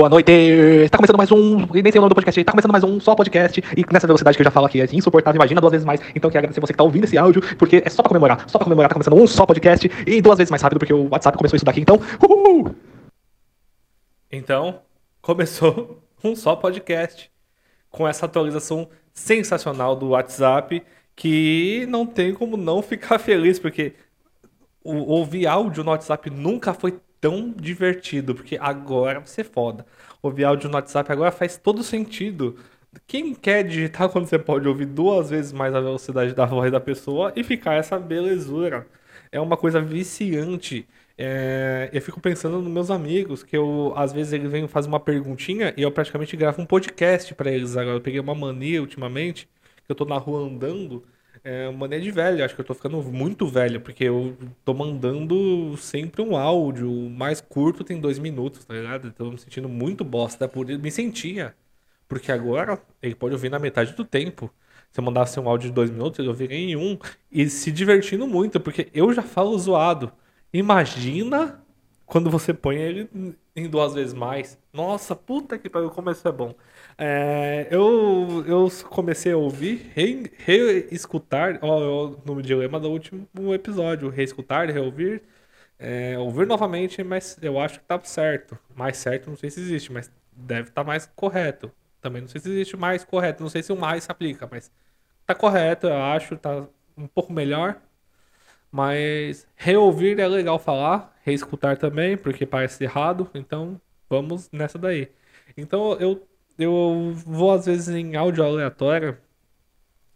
Boa noite! Tá começando mais um. Nem sei o nome do podcast. Tá começando mais um só podcast. E nessa velocidade que eu já falo aqui é insuportável. Imagina duas vezes mais. Então quero agradecer você que tá ouvindo esse áudio, porque é só pra comemorar. Só pra comemorar. Tá começando um só podcast e duas vezes mais rápido, porque o WhatsApp começou isso daqui. Então, uhul! Então, começou um só podcast. Com essa atualização sensacional do WhatsApp, que não tem como não ficar feliz, porque ouvir áudio no WhatsApp nunca foi tão divertido, porque agora vai ser foda. Ouvir áudio no WhatsApp agora faz todo sentido. Quem quer digitar quando você pode ouvir duas vezes mais a velocidade da voz da pessoa e ficar essa belezura? É uma coisa viciante. É, eu fico pensando nos meus amigos, que eu às vezes eles vêm fazer uma perguntinha e eu praticamente gravo um podcast para eles agora. Eu peguei uma mania ultimamente, que eu tô na rua andando é mania de velho. Acho que eu tô ficando muito velho, porque eu tô mandando sempre um áudio. O mais curto tem dois minutos, tá ligado? Então me sentindo muito bosta. Por me sentia. Porque agora ele pode ouvir na metade do tempo. Se eu mandasse um áudio de dois minutos, ele ouviria em um. E se divertindo muito, porque eu já falo zoado. Imagina quando você põe ele em duas vezes mais. Nossa, puta que pariu, como isso é bom. É, eu, eu comecei a ouvir, reescutar, re ó, ó, no dilema do último episódio, reescutar, reouvir, é, ouvir novamente, mas eu acho que tá certo. Mais certo, não sei se existe, mas deve estar tá mais correto. Também não sei se existe mais correto, não sei se o mais se aplica, mas tá correto, eu acho, tá um pouco melhor. Mas reouvir é legal falar, reescutar também, porque parece errado, então vamos nessa daí. Então eu eu vou às vezes em áudio aleatório.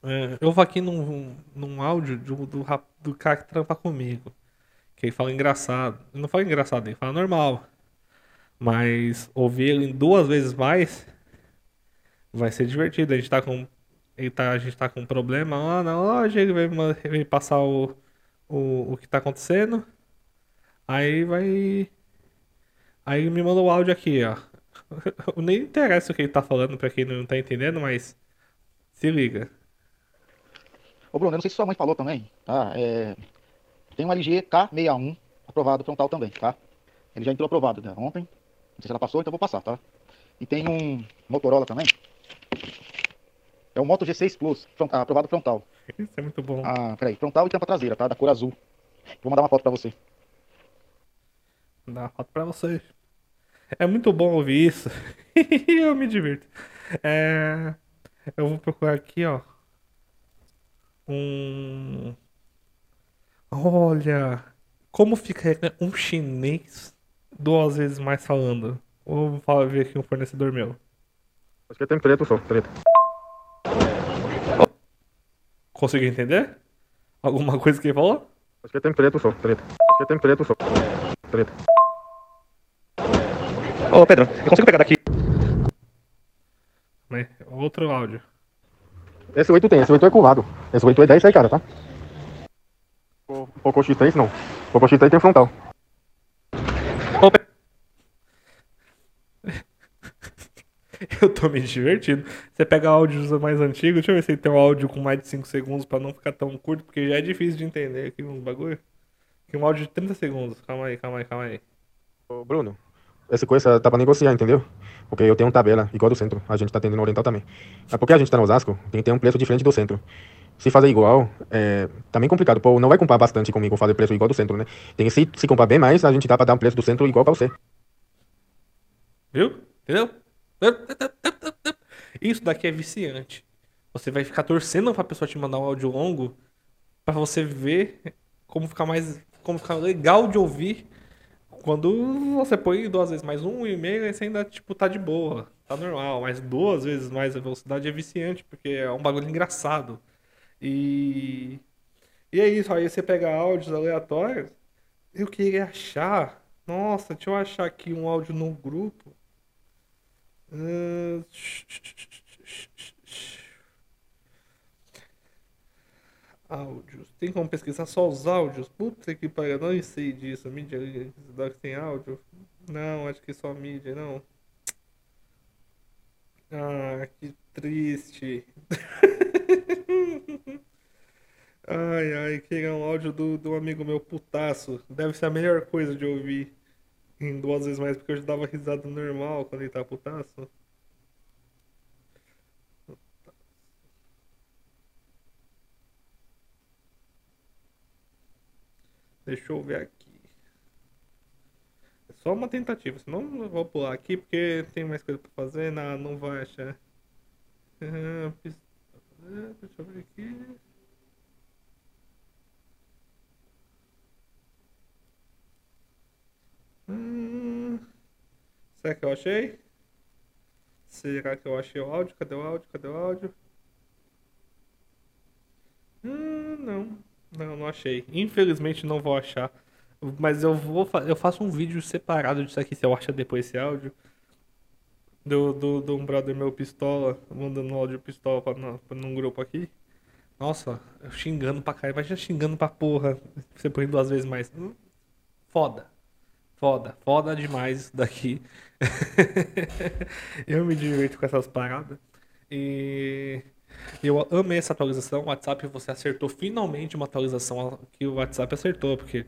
É, eu vou aqui num, num áudio do, do, do cara que trampa comigo. Que ele fala engraçado. Não fala engraçado, ele fala normal. Mas ouvir ele duas vezes mais vai ser divertido. A gente tá com. Tá, a gente tá com um problema lá na loja, ele vai, vai passar o, o, o que tá acontecendo. Aí vai. Aí ele me manda o áudio aqui, ó. Nem interessa o que ele tá falando pra quem não tá entendendo, mas se liga. Ô Bruno, eu não sei se sua mãe falou também, tá? É... Tem um LG K61 aprovado frontal também, tá? Ele já entrou aprovado né? ontem. Não sei se ela passou, então vou passar, tá? E tem um Motorola também. É o Moto G6 Plus, front... aprovado frontal. Isso é muito bom. Ah, peraí, frontal e tampa traseira, tá? Da cor azul. Vou mandar uma foto pra você. Vou dar uma foto pra vocês. É muito bom ouvir isso. eu me divirto. É... Eu vou procurar aqui, ó. Um. Olha. Como fica um chinês duas vezes mais falando? Vou falar, ver aqui um fornecedor meu. Acho que tem preto só, preto. Conseguiu entender? Alguma coisa que ele falou? Acho que tem preto só, preto. Acho que tem preto só, preto. Ô, Pedro, eu consigo pegar daqui. Outro áudio. Esse 8 tem, esse 8 é curvado. Esse 8 é 10 aí, cara, tá? O Poco X3 não. O Poco X3 tem frontal. Ô, Pedro. Eu tô me divertindo. Você pega áudios mais antigos, deixa eu ver se tem um áudio com mais de 5 segundos pra não ficar tão curto, porque já é difícil de entender aqui uns bagulho. Aqui um áudio de 30 segundos. Calma aí, calma aí, calma aí. Ô, Bruno, essa coisa tá pra negociar, entendeu? Porque eu tenho uma tabela igual do centro. A gente tá tendo no Oriental também. É porque a gente tá no Osasco, tem que ter um preço diferente do centro. Se fazer igual, é também complicado. Pô, não vai comprar bastante comigo fazer preço igual do centro, né? Tem que se, se comprar bem mais, a gente dá pra dar um preço do centro igual pra você. Viu? Entendeu? Isso daqui é viciante. Você vai ficar torcendo pra pessoa te mandar um áudio longo para você ver como ficar mais. como ficar legal de ouvir quando você põe duas vezes mais um e meio, você ainda, tipo, tá de boa. Tá normal. Mas duas vezes mais a velocidade é viciante, porque é um bagulho engraçado. E. E é isso, aí você pega áudios aleatórios. Eu queria achar. Nossa, deixa eu achar aqui um áudio no grupo. Uh áudios. Tem como pesquisar só os áudios? Puta que pariu, não sei disso. Mídia que tem áudio? Não, acho que só mídia, não. Ah, que triste. ai, ai, que é um áudio do, do amigo meu putaço. Deve ser a melhor coisa de ouvir. em duas vezes mais porque eu já dava risada normal quando ele tá putaço. Deixa eu ver aqui. É só uma tentativa, senão eu vou pular aqui porque tem mais coisa pra fazer. Não, não vai achar. Ah, Deixa eu ver aqui. Hum, será que eu achei? Será que eu achei o áudio? Cadê o áudio? Cadê o áudio? Hum, não. Não, não achei. Infelizmente não vou achar. Mas eu vou eu faço um vídeo separado disso aqui, se eu achar depois esse áudio. Do, do, do um brother meu pistola, mandando um áudio pistola pra, pra num grupo aqui. Nossa, eu xingando pra caralho, imagina xingando pra porra. Você põe duas vezes mais. Hum, Foda. Foda, foda demais isso daqui. Eu me divirto com essas paradas. E eu amei essa atualização. O WhatsApp, você acertou finalmente uma atualização que o WhatsApp acertou. Porque,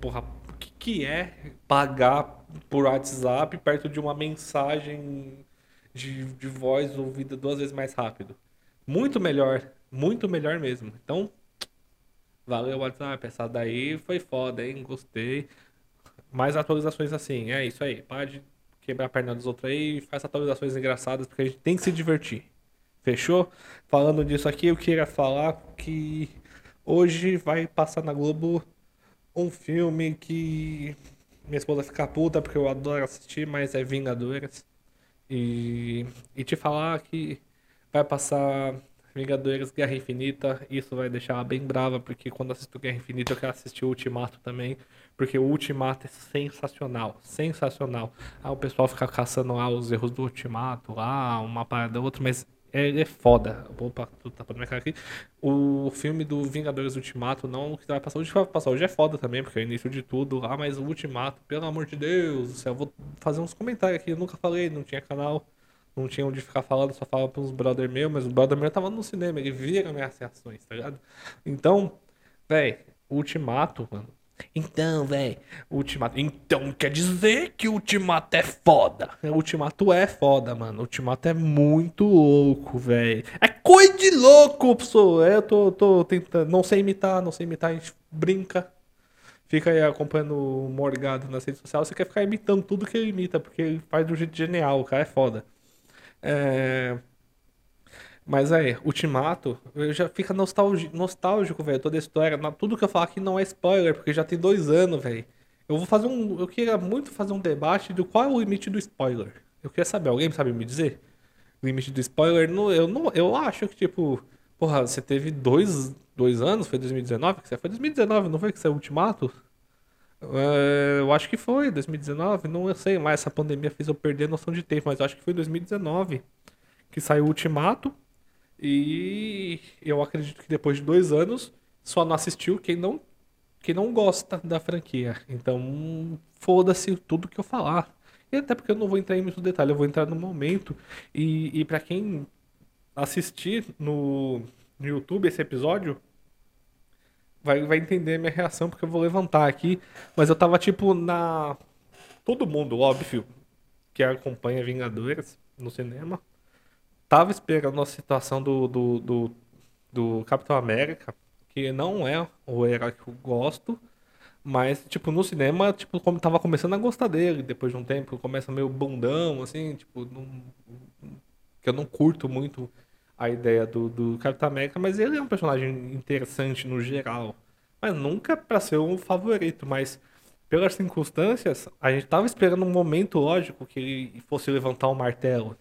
porra, o que, que é pagar por WhatsApp perto de uma mensagem de, de voz ouvida duas vezes mais rápido? Muito melhor, muito melhor mesmo. Então, valeu WhatsApp. Essa daí foi foda, hein? Gostei. Mais atualizações assim, é isso aí. Para de quebrar a perna dos outros aí e faz atualizações engraçadas, porque a gente tem que se divertir. Fechou? Falando disso aqui, eu queria falar que hoje vai passar na Globo um filme que minha esposa fica puta porque eu adoro assistir, mas é Vingadores. E, e te falar que vai passar Vingadores Guerra Infinita, isso vai deixar ela bem brava, porque quando assisto Guerra Infinita eu quero assistir o Ultimato também, porque o Ultimato é sensacional, sensacional. Aí o pessoal fica caçando lá os erros do Ultimato, lá, uma parada outra, mas ele é foda. Opa, tu tá minha cara aqui. O filme do Vingadores Ultimato, não o que vai passar hoje, vai passar hoje é foda também, porque é o início de tudo lá, mas o Ultimato, pelo amor de Deus do céu, vou fazer uns comentários aqui, eu nunca falei, não tinha canal. Não tinha onde ficar falando, só falava pros brother meu, mas o brother meu tava no cinema, ele via minhas reações, tá ligado? Então, véi, Ultimato, mano. Então, véi, Ultimato. Então quer dizer que o Ultimato é foda. O Ultimato é foda, mano. O Ultimato é muito louco, véi. É coisa de louco, pessoal. Eu tô, tô tentando. Não sei imitar, não sei imitar, a gente brinca. Fica aí acompanhando o Morgado nas redes sociais. Você quer ficar imitando tudo que ele imita, porque ele faz um jeito genial. O cara é foda. É... Mas aí, Ultimato, eu já fica nostálgico, velho, toda a história. Tudo que eu falo aqui não é spoiler, porque já tem dois anos, velho. Eu vou fazer um. Eu queria muito fazer um debate do qual é o limite do spoiler. Eu queria saber, alguém sabe me dizer? O limite do spoiler? Eu, não, eu acho que, tipo, porra, você teve dois, dois anos, foi 2019? Que você foi 2019, não foi que você é Ultimato? É, eu acho que foi 2019, não eu sei mais. Essa pandemia fez eu perder a noção de tempo, mas eu acho que foi 2019 que saiu o Ultimato. E eu acredito que depois de dois anos só não assistiu quem não, quem não gosta da franquia. Então, foda-se tudo que eu falar. E até porque eu não vou entrar em muito detalhe, eu vou entrar no momento. E, e para quem assistir no, no YouTube esse episódio, vai, vai entender minha reação, porque eu vou levantar aqui. Mas eu tava tipo na. Todo mundo, óbvio, que acompanha Vingadores no cinema, tava esperando a situação do, do, do, do Capitão América, que não é o herói que eu gosto. Mas, tipo, no cinema, tipo, como tava começando a gostar dele, depois de um tempo, começa meio bundão, assim, tipo, não, que eu não curto muito a ideia do, do Capitão América, mas ele é um personagem interessante no geral. Mas nunca pra ser o favorito, mas pelas circunstâncias, a gente tava esperando um momento lógico que ele fosse levantar o martelo.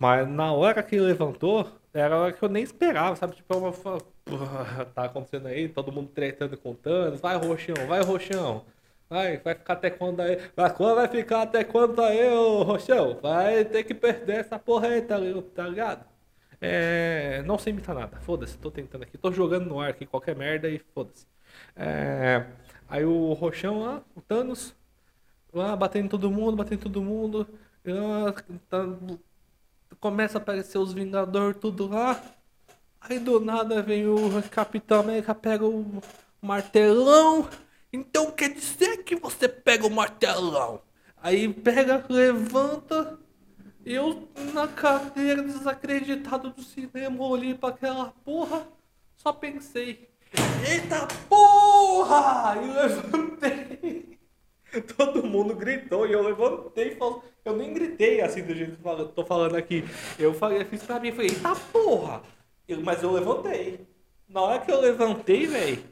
Mas na hora que levantou, era a hora que eu nem esperava, sabe? Tipo, falo, "Porra, tá acontecendo aí, todo mundo tretando com o Thanos, vai roxão, vai roxão. Vai, vai ficar até quando aí? Vai, quando vai ficar até quando aí, ô roxão? Vai ter que perder essa porra aí, tá, tá ligado? É, não sei imitar nada, foda-se, tô tentando aqui, tô jogando no ar aqui qualquer merda e foda-se. É, aí o roxão lá, o Thanos, lá batendo todo mundo, batendo todo mundo, e lá, tá- começa a aparecer os Vingadores tudo lá. Aí do nada vem o Capitão América, pega o martelão. Então quer dizer que você pega o martelão? Aí pega, levanta. Eu na cadeira desacreditado do cinema olhei pra aquela porra, só pensei, eita porra! E levantei. Todo mundo gritou e eu levantei e falei, eu nem gritei assim do jeito que eu tô falando aqui. Eu falei, fiz pra mim, falei, eita porra! Eu- mas eu levantei. Na hora que eu levantei, velho.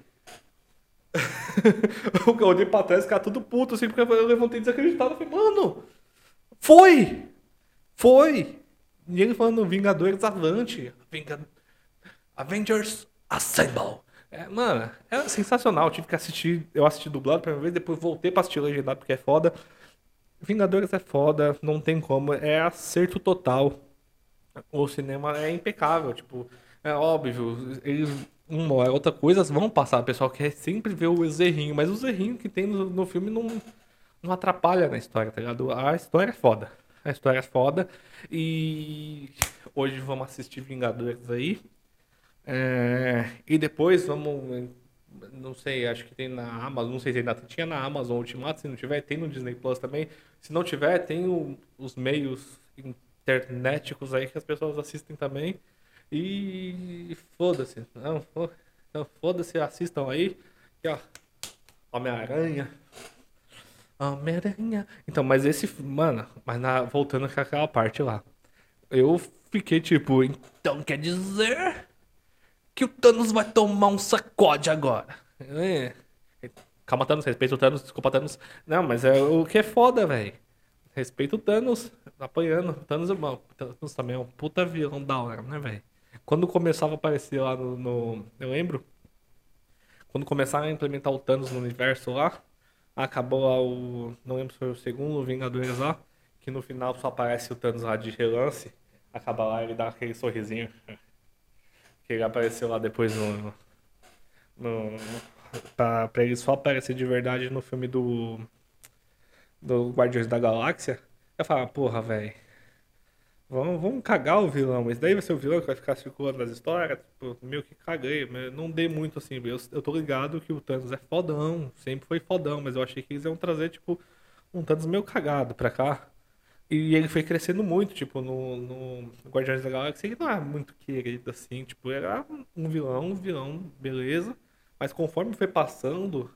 eu olhei pra trás, ficar tudo puto, assim, porque eu levantei desacreditado. Eu falei, mano, foi! Foi! E ele falando Vingadores Avante. Avengers Assemble. É, mano, é sensacional. Eu tive que assistir. Eu assisti dublado a primeira vez, depois voltei pra assistir legendado porque é foda. Vingadores é foda, não tem como. É acerto total. O cinema é impecável, tipo, é óbvio, eles, uma ou outra coisa vão passar, o pessoal quer sempre ver os errinhos, mas os errinhos que tem no, no filme não, não atrapalha na história, tá ligado? A história é foda, a história é foda, e hoje vamos assistir Vingadores aí, é, e depois vamos, não sei, acho que tem na Amazon, não sei se ainda tinha na Amazon Ultimato, se não tiver, tem no Disney Plus também, se não tiver, tem o- os meios internéticos aí que as pessoas assistem também. E foda-se. Não, fo- não, foda-se, assistam aí. Aqui, ó. Homem-Aranha. Homem-Aranha. Então, mas esse. Mano, mas na, voltando com aquela parte lá. Eu fiquei tipo, então quer dizer que o Thanos vai tomar um sacode agora. É. Calma, Thanos, respeita o Thanos, desculpa, Thanos. Não, mas é o que é foda, velho. Respeita o Thanos, apanhando. Thanos, é bom. Thanos também é um puta vilão da hora, né, velho? Quando começava a aparecer lá no, no- Eu lembro. Quando começaram a implementar o Thanos no universo lá, acabou lá o. Não lembro se foi o segundo Vingadores lá, que no final só aparece o Thanos lá de relance. Acaba lá ele dá aquele sorrisinho. Que apareceu lá depois no. no pra, pra ele só aparecer de verdade no filme do do Guardiões da Galáxia, eu falava, porra, velho, vamos, vamos cagar o vilão, mas daí vai ser o vilão que vai ficar circulando nas histórias, tipo, meio que caguei, mas não dei muito assim, eu, eu tô ligado que o Thanos é fodão, sempre foi fodão, mas eu achei que eles iam trazer, tipo, um Thanos meio cagado pra cá. E ele foi crescendo muito, tipo, no, no Guardiões da Galáxia, ele não era muito querido assim, tipo, era um vilão, um vilão, beleza, mas conforme foi passando,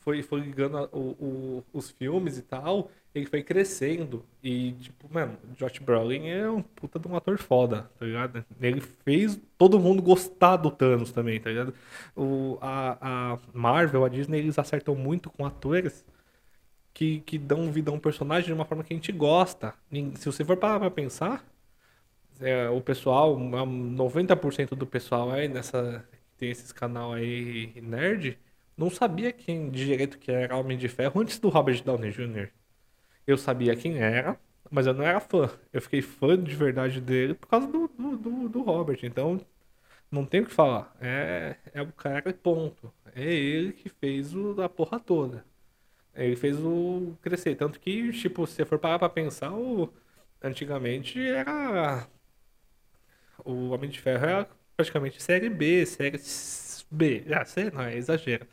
foi, foi ligando a- o, o- os filmes e tal, ele foi crescendo. E, tipo, mano, Josh Brolin é um puta de um ator foda, tá ligado? Ele fez todo mundo gostar do Thanos também, tá ligado? O, a, a Marvel, a Disney, eles acertam muito com atores que, que dão vida a um personagem de uma forma que a gente gosta. Se você for parar pra pensar, é, o pessoal, 90% do pessoal aí nessa tem esses canal aí nerd, não sabia quem de direito que era Homem de Ferro antes do Robert Downey Jr. Eu sabia quem era, mas eu não era fã. Eu fiquei fã de verdade dele por causa do, do, do, do Robert. Então, não tem o que falar. É, é o cara ponto. É ele que fez o, a porra toda. Ele fez o crescer. Tanto que, tipo, se você for parar pra pensar, o, antigamente era. O Homem de Ferro era praticamente série B, série B. Ah, série não, é exagero.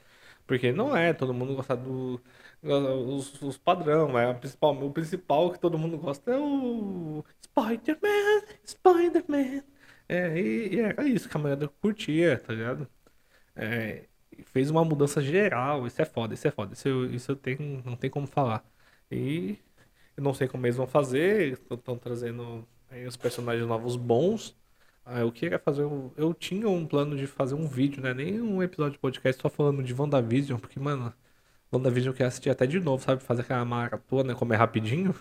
Porque não é, todo mundo gosta do. Os, os padrão, é o principal, o principal que todo mundo gosta é o Spider-Man, Spider-Man. É, e, e era isso que a maioria curtia, tá ligado? É, fez uma mudança geral, isso é foda, isso é foda, isso, eu- isso eu tenho, não tem como falar. E eu não sei como eles vão fazer, estão trazendo os personagens novos bons. Ah, eu queria fazer um, eu tinha um plano de fazer um vídeo, né? Nem um episódio de podcast só falando de WandaVision, porque, mano, WandaVision eu assistir até de novo, sabe? Fazer aquela maratona, como é rapidinho.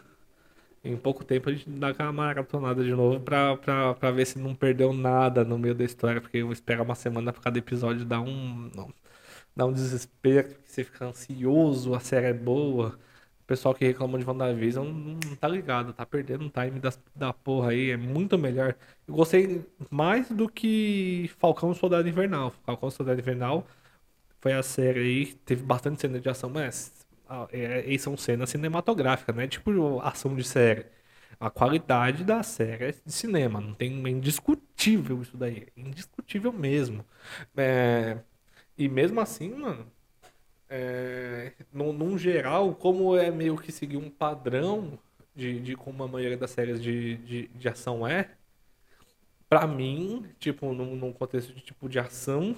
Em pouco tempo a gente dá aquela maratonada de novo pra, pra, pra ver se não perdeu nada no meio da história, porque eu espero uma semana pra cada episódio dar um, não, dá um desespero, você fica ansioso, a série é boa. O pessoal que reclama de WandaVision não não tá ligado, tá perdendo o time das, da porra aí, é muito melhor. Eu gostei mais do que Falcão Soldado Invernal. Falcão Soldado Invernal foi a série aí, que teve bastante cena de ação, mas ah, é, é, são cenas cinematográficas, né? Tipo ação de série. A qualidade da série é de cinema, não tem é indiscutível isso daí, é indiscutível mesmo. É, e mesmo assim, mano, é, no, num geral, como é meio que seguir um padrão de, de como a maioria das séries de, de, de ação é, pra mim, tipo, num, num contexto de tipo de ação,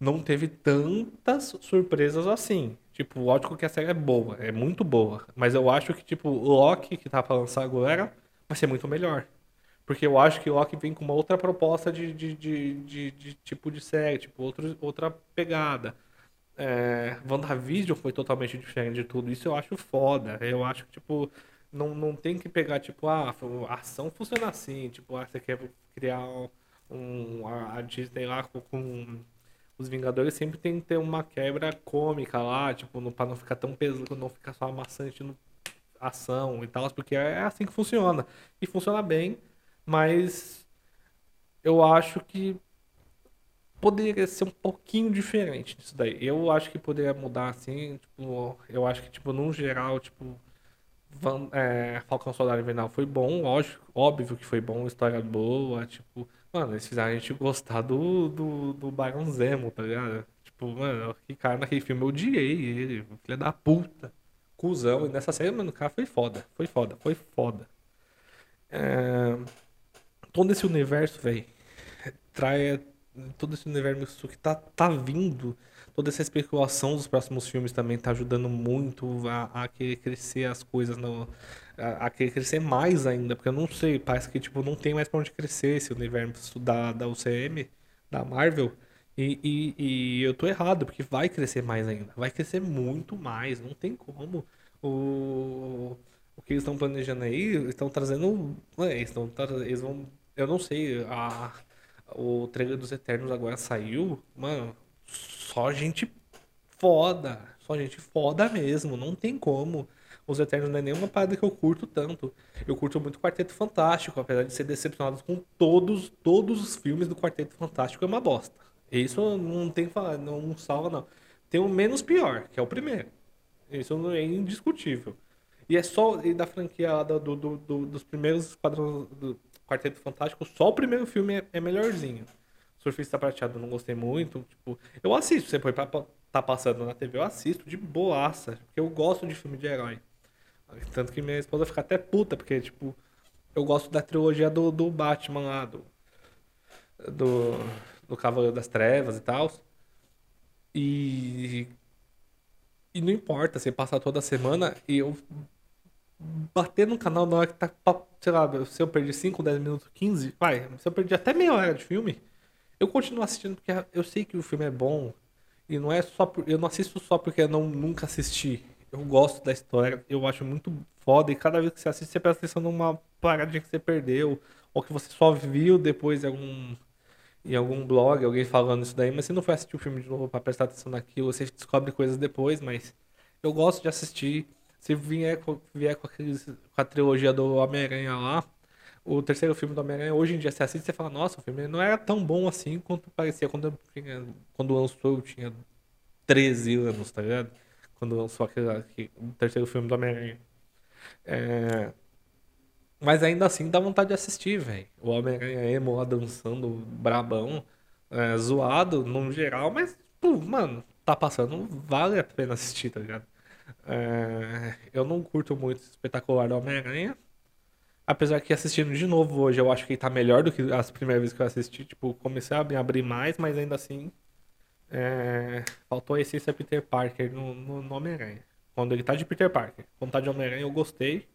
não teve tantas surpresas assim. Tipo, lógico que a série é boa, é muito boa. Mas eu acho que, tipo, o Loki, que tá pra lançar agora, vai ser muito melhor. Porque eu acho que o Loki vem com uma outra proposta de, de, de, de, de tipo de série, tipo, outro, outra pegada. É, WandaVision foi totalmente diferente de tudo. Isso eu acho foda. Eu acho que, tipo, não, não tem que pegar, tipo, ah, a ação funciona assim. Tipo, ah, você quer criar um, a Disney lá com, com os Vingadores sempre tem que ter uma quebra cômica lá, tipo, no, pra não ficar tão pesado, não ficar só amassante no ação e tal, porque é assim que funciona. E funciona bem, mas eu acho que poderia ser um pouquinho diferente disso daí. Eu acho que poderia mudar assim, tipo, eu acho que, tipo, no geral, tipo, Van, é, Falcão Soldado Invernal foi bom, lógico, óbvio que foi bom, história boa, tipo, mano, eles fizeram a gente gostar do, do, do Barão Zemo, tá ligado? Tipo, mano, que cara naquele filme eu odiei ele, filho da puta, cuzão, e nessa série, mano, o cara foi foda, foi foda, foi foda. É, todo esse universo, velho, trai todo esse universo que tá, tá vindo, toda essa especulação dos próximos filmes também tá ajudando muito a, a querer crescer as coisas, no, a, a, querer crescer mais ainda, porque eu não sei, parece que tipo, não tem mais pra onde crescer esse universo da, da UCM, da Marvel. E, e, e eu tô errado, porque vai crescer mais ainda. Vai crescer muito mais, não tem como. O, o que eles estão planejando aí, estão trazendo. Eles, estão, eles vão. Eu não sei, a, o trailer dos Eternos agora saiu, mano, só gente foda. Só gente foda mesmo. Não tem como. Os Eternos não é nenhuma parada que eu curto tanto. Eu curto muito Quarteto Fantástico, apesar de ser decepcionado com todos, todos os filmes do Quarteto Fantástico, é uma bosta. Isso não tem falar, não salva, não. Tem o menos pior, que é o primeiro. Isso é indiscutível. E é só e da franquia do, do, do, dos primeiros do Quarteto Fantástico, só o primeiro filme é, é melhorzinho. Surfista Prateado não gostei muito. Tipo, eu assisto, foi pra tá passando na TV, eu assisto de boaça, porque eu gosto de filme de herói. Tanto que minha esposa fica até puta, porque, tipo, eu gosto da trilogia do, do Batman lá, do, do, do Cavaleiro das Trevas e tal. E, e não importa, você passa toda semana e eu bater no canal na hora que tá, sei lá, se eu perdi 5, 10 minutos, 15, vai, se eu perdi até meia hora de filme, eu continuo assistindo porque eu sei que o filme é bom e não é só por, eu não assisto só porque eu não nunca assisti. Eu gosto da história, eu acho muito foda e cada vez que você assiste você presta atenção numa paradinha que você perdeu ou que você só viu depois em algum em algum blog, alguém falando isso daí, mas você não foi assistir o filme de novo para prestar atenção naquilo, você descobre coisas depois, mas eu gosto de assistir. Se vier, vier com, aqueles, com a trilogia do Homem-Aranha lá, o terceiro filme do Homem-Aranha, hoje em dia você assiste e fala, nossa, o filme não era tão bom assim quanto parecia quando, eu, quando lançou, eu tinha 13 anos, tá ligado? Quando lançou aquele, aquele o terceiro filme do Homem-Aranha. É... Mas ainda assim dá vontade de assistir, velho. O Homem-Aranha emo lá dançando brabão, é, zoado no geral, mas, pô, mano, tá passando, vale a pena assistir, tá ligado? É... Eu não curto muito espetacular do Homem-Aranha, Apesar que assistindo de novo hoje, eu acho que ele tá melhor do que as primeiras vezes que eu assisti. Tipo, comecei a me abrir mais, mas ainda assim. É... Faltou a essência Peter Parker no, no, no Homem-Aranha. Quando ele tá de Peter Parker. Quando tá de Homem-Aranha, eu gostei.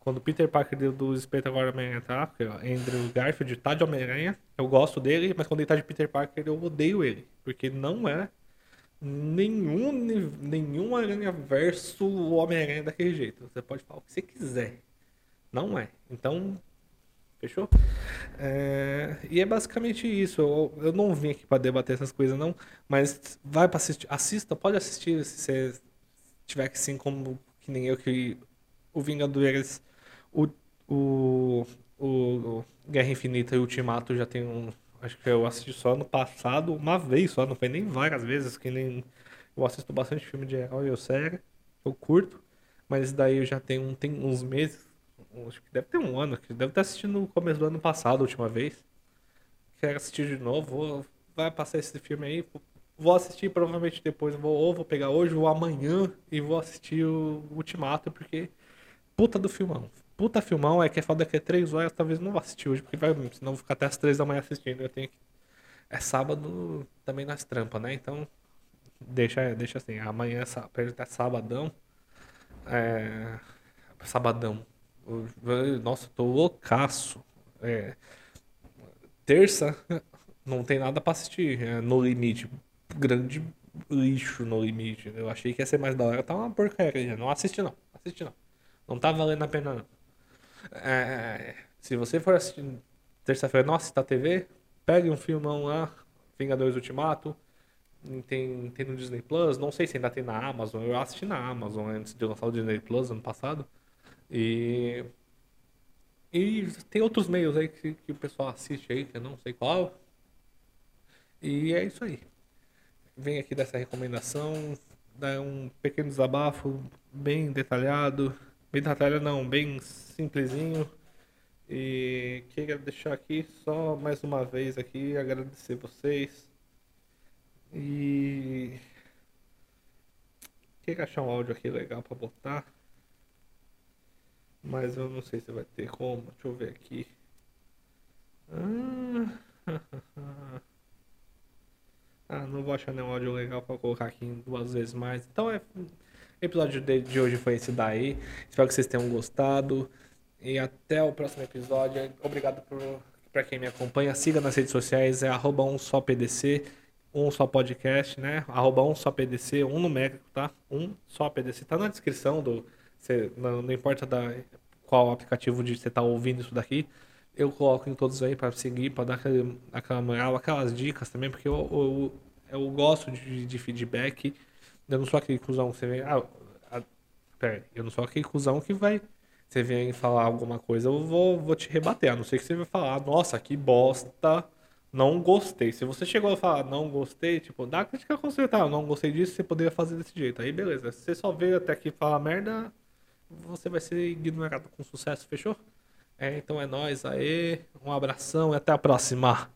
Quando o Peter Parker do, do Espetacular Homem-Aranha tá, porque Andrew Garfield tá de Homem-Aranha, eu gosto dele, mas quando ele tá de Peter Parker, eu odeio ele. Porque não é nenhum, nenhum Aranha verso Homem-Aranha daquele jeito. Você pode falar o que você quiser. Não é. Então, fechou? É, e é basicamente isso. Eu, eu não vim aqui para debater essas coisas, não. Mas vai para assistir. Assista, pode assistir se você tiver que sim, como que nem eu, que o Vingadores, o, o, o Guerra Infinita e o Ultimato já tem um. Acho que eu assisti só no passado, uma vez só, não foi nem várias vezes, que nem. Eu assisto bastante filme de herói ou série, eu curto, mas daí eu já tenho tem uns meses acho que deve ter um ano, que deve estar assistindo no começo do ano passado, a última vez. Quero assistir de novo, vou, vai passar esse filme aí, vou assistir provavelmente depois, vou, ou vou pegar hoje ou amanhã e vou assistir o Ultimato, porque puta do filmão. Puta filmão, é que é foda que é três horas, talvez não vou assistir hoje, porque vai, senão vou ficar até as três da manhã assistindo. Eu tenho que. É sábado também nas trampas, né? Então, deixa, deixa assim, amanhã é até sabadão. É. Sabadão. Nossa, tô loucaço. É, terça, não tem nada pra assistir. É no limite. Grande lixo no limite. Eu achei que ia ser mais da hora. Tá uma porcaria. Não assisti não. Assisti não. Não tá valendo a pena não. É, se você for assistir terça-feira, nossa, tá TV, pegue um filmão lá, Vingadores Ultimato. Tem, tem no Disney Plus, não sei se ainda tem na Amazon. Eu assisti na Amazon antes de lançar o Disney Plus ano passado. E. E tem outros meios aí que, que o pessoal assiste aí, que eu não sei qual. E é isso aí. Vem aqui dessa recomendação, dá um pequeno desabafo, bem detalhado. Bem detalhado não, bem simplesinho. E queria deixar aqui só mais uma vez aqui, agradecer vocês. E queria achar um áudio aqui legal para botar. Mas eu não sei se vai ter como. Deixa eu ver aqui. Ah, ah não vou achar nenhum áudio legal para colocar aqui duas vezes mais. Então é. O episódio de, hoje foi esse daí. Espero que vocês tenham gostado. E até o próximo episódio. Obrigado por, pra quem me acompanha. Siga nas redes sociais, é arroba um só PDC, um só podcast, né? Arroba um só PDC, um numérico, tá? Um só PDC. Tá na descrição do você, não, não, importa da, qual aplicativo de você tá ouvindo isso daqui, eu coloco em todos aí para seguir, para dar aquele, aquela moral, aquelas dicas também, porque eu, eu, eu gosto de, de, feedback. Eu não sou aquele cuzão que você vem. Ah, ah, pera, eu não sou aquele cuzão que vai. Você vem falar alguma coisa, eu vou, vou te rebater. A não ser que você vai falar, nossa, que bosta, não gostei. Se você chegou a falar, não gostei, tipo, dá crítica construtiva, não gostei disso, você poderia fazer desse jeito. Aí beleza. Se você só veio até aqui falar merda, você vai ser ignorado com sucesso, fechou? É, então é nóis aí, um abração e até a próxima.